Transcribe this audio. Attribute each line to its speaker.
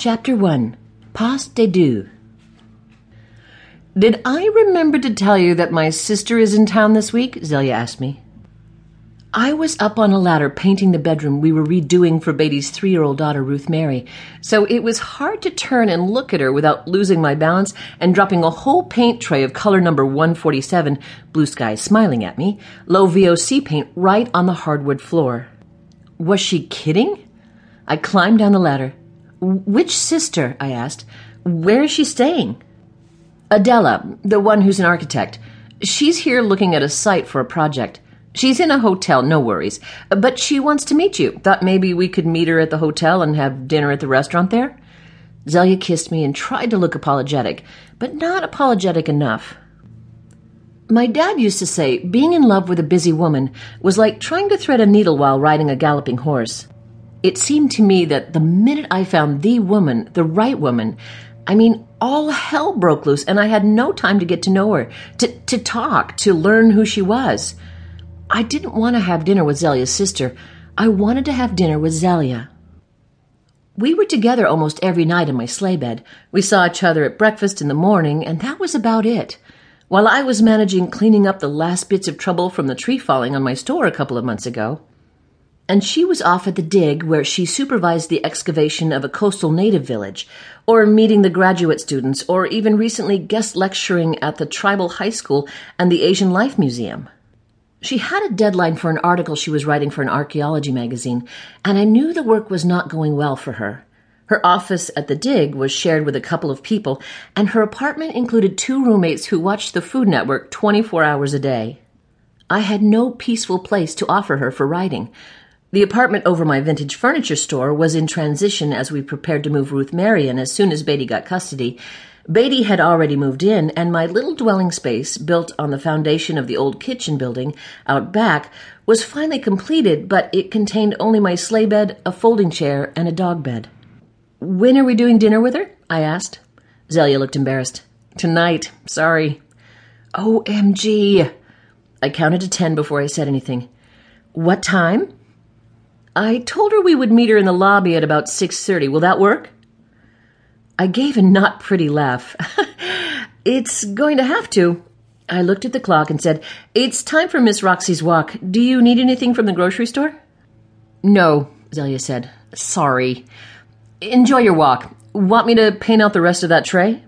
Speaker 1: Chapter 1 Pas de Deux. Did I remember to tell you that my sister is in town this week? Zelia asked me. I was up on a ladder painting the bedroom we were redoing for Beatty's three year old daughter, Ruth Mary, so it was hard to turn and look at her without losing my balance and dropping a whole paint tray of color number 147, blue sky smiling at me, low VOC paint right on the hardwood floor. Was she kidding? I climbed down the ladder. Which sister? I asked. Where is she staying? Adela, the one who's an architect. She's here looking at a site for a project. She's in a hotel, no worries. But she wants to meet you. Thought maybe we could meet her at the hotel and have dinner at the restaurant there? Zelia kissed me and tried to look apologetic, but not apologetic enough. My dad used to say being in love with a busy woman was like trying to thread a needle while riding a galloping horse. It seemed to me that the minute I found the woman, the right woman, I mean, all hell broke loose and I had no time to get to know her, to, to talk, to learn who she was. I didn't want to have dinner with Zelia's sister. I wanted to have dinner with Zelia. We were together almost every night in my sleigh bed. We saw each other at breakfast in the morning, and that was about it. While I was managing cleaning up the last bits of trouble from the tree falling on my store a couple of months ago, and she was off at the dig where she supervised the excavation of a coastal native village, or meeting the graduate students, or even recently guest lecturing at the tribal high school and the Asian Life Museum. She had a deadline for an article she was writing for an archaeology magazine, and I knew the work was not going well for her. Her office at the dig was shared with a couple of people, and her apartment included two roommates who watched the Food Network 24 hours a day. I had no peaceful place to offer her for writing. The apartment over my vintage furniture store was in transition as we prepared to move Ruth Mary in as soon as Beatty got custody, Beatty had already moved in, and my little dwelling space, built on the foundation of the old kitchen building out back, was finally completed, but it contained only my sleigh bed, a folding chair, and a dog bed. When are we doing dinner with her? I asked. Zelia looked embarrassed. Tonight. Sorry. OMG. I counted to ten before I said anything. What time? I told her we would meet her in the lobby at about 6:30. Will that work? I gave a not pretty laugh. it's going to have to. I looked at the clock and said, It's time for Miss Roxy's walk. Do you need anything from the grocery store? No, Zelia said. Sorry. Enjoy your walk. Want me to paint out the rest of that tray?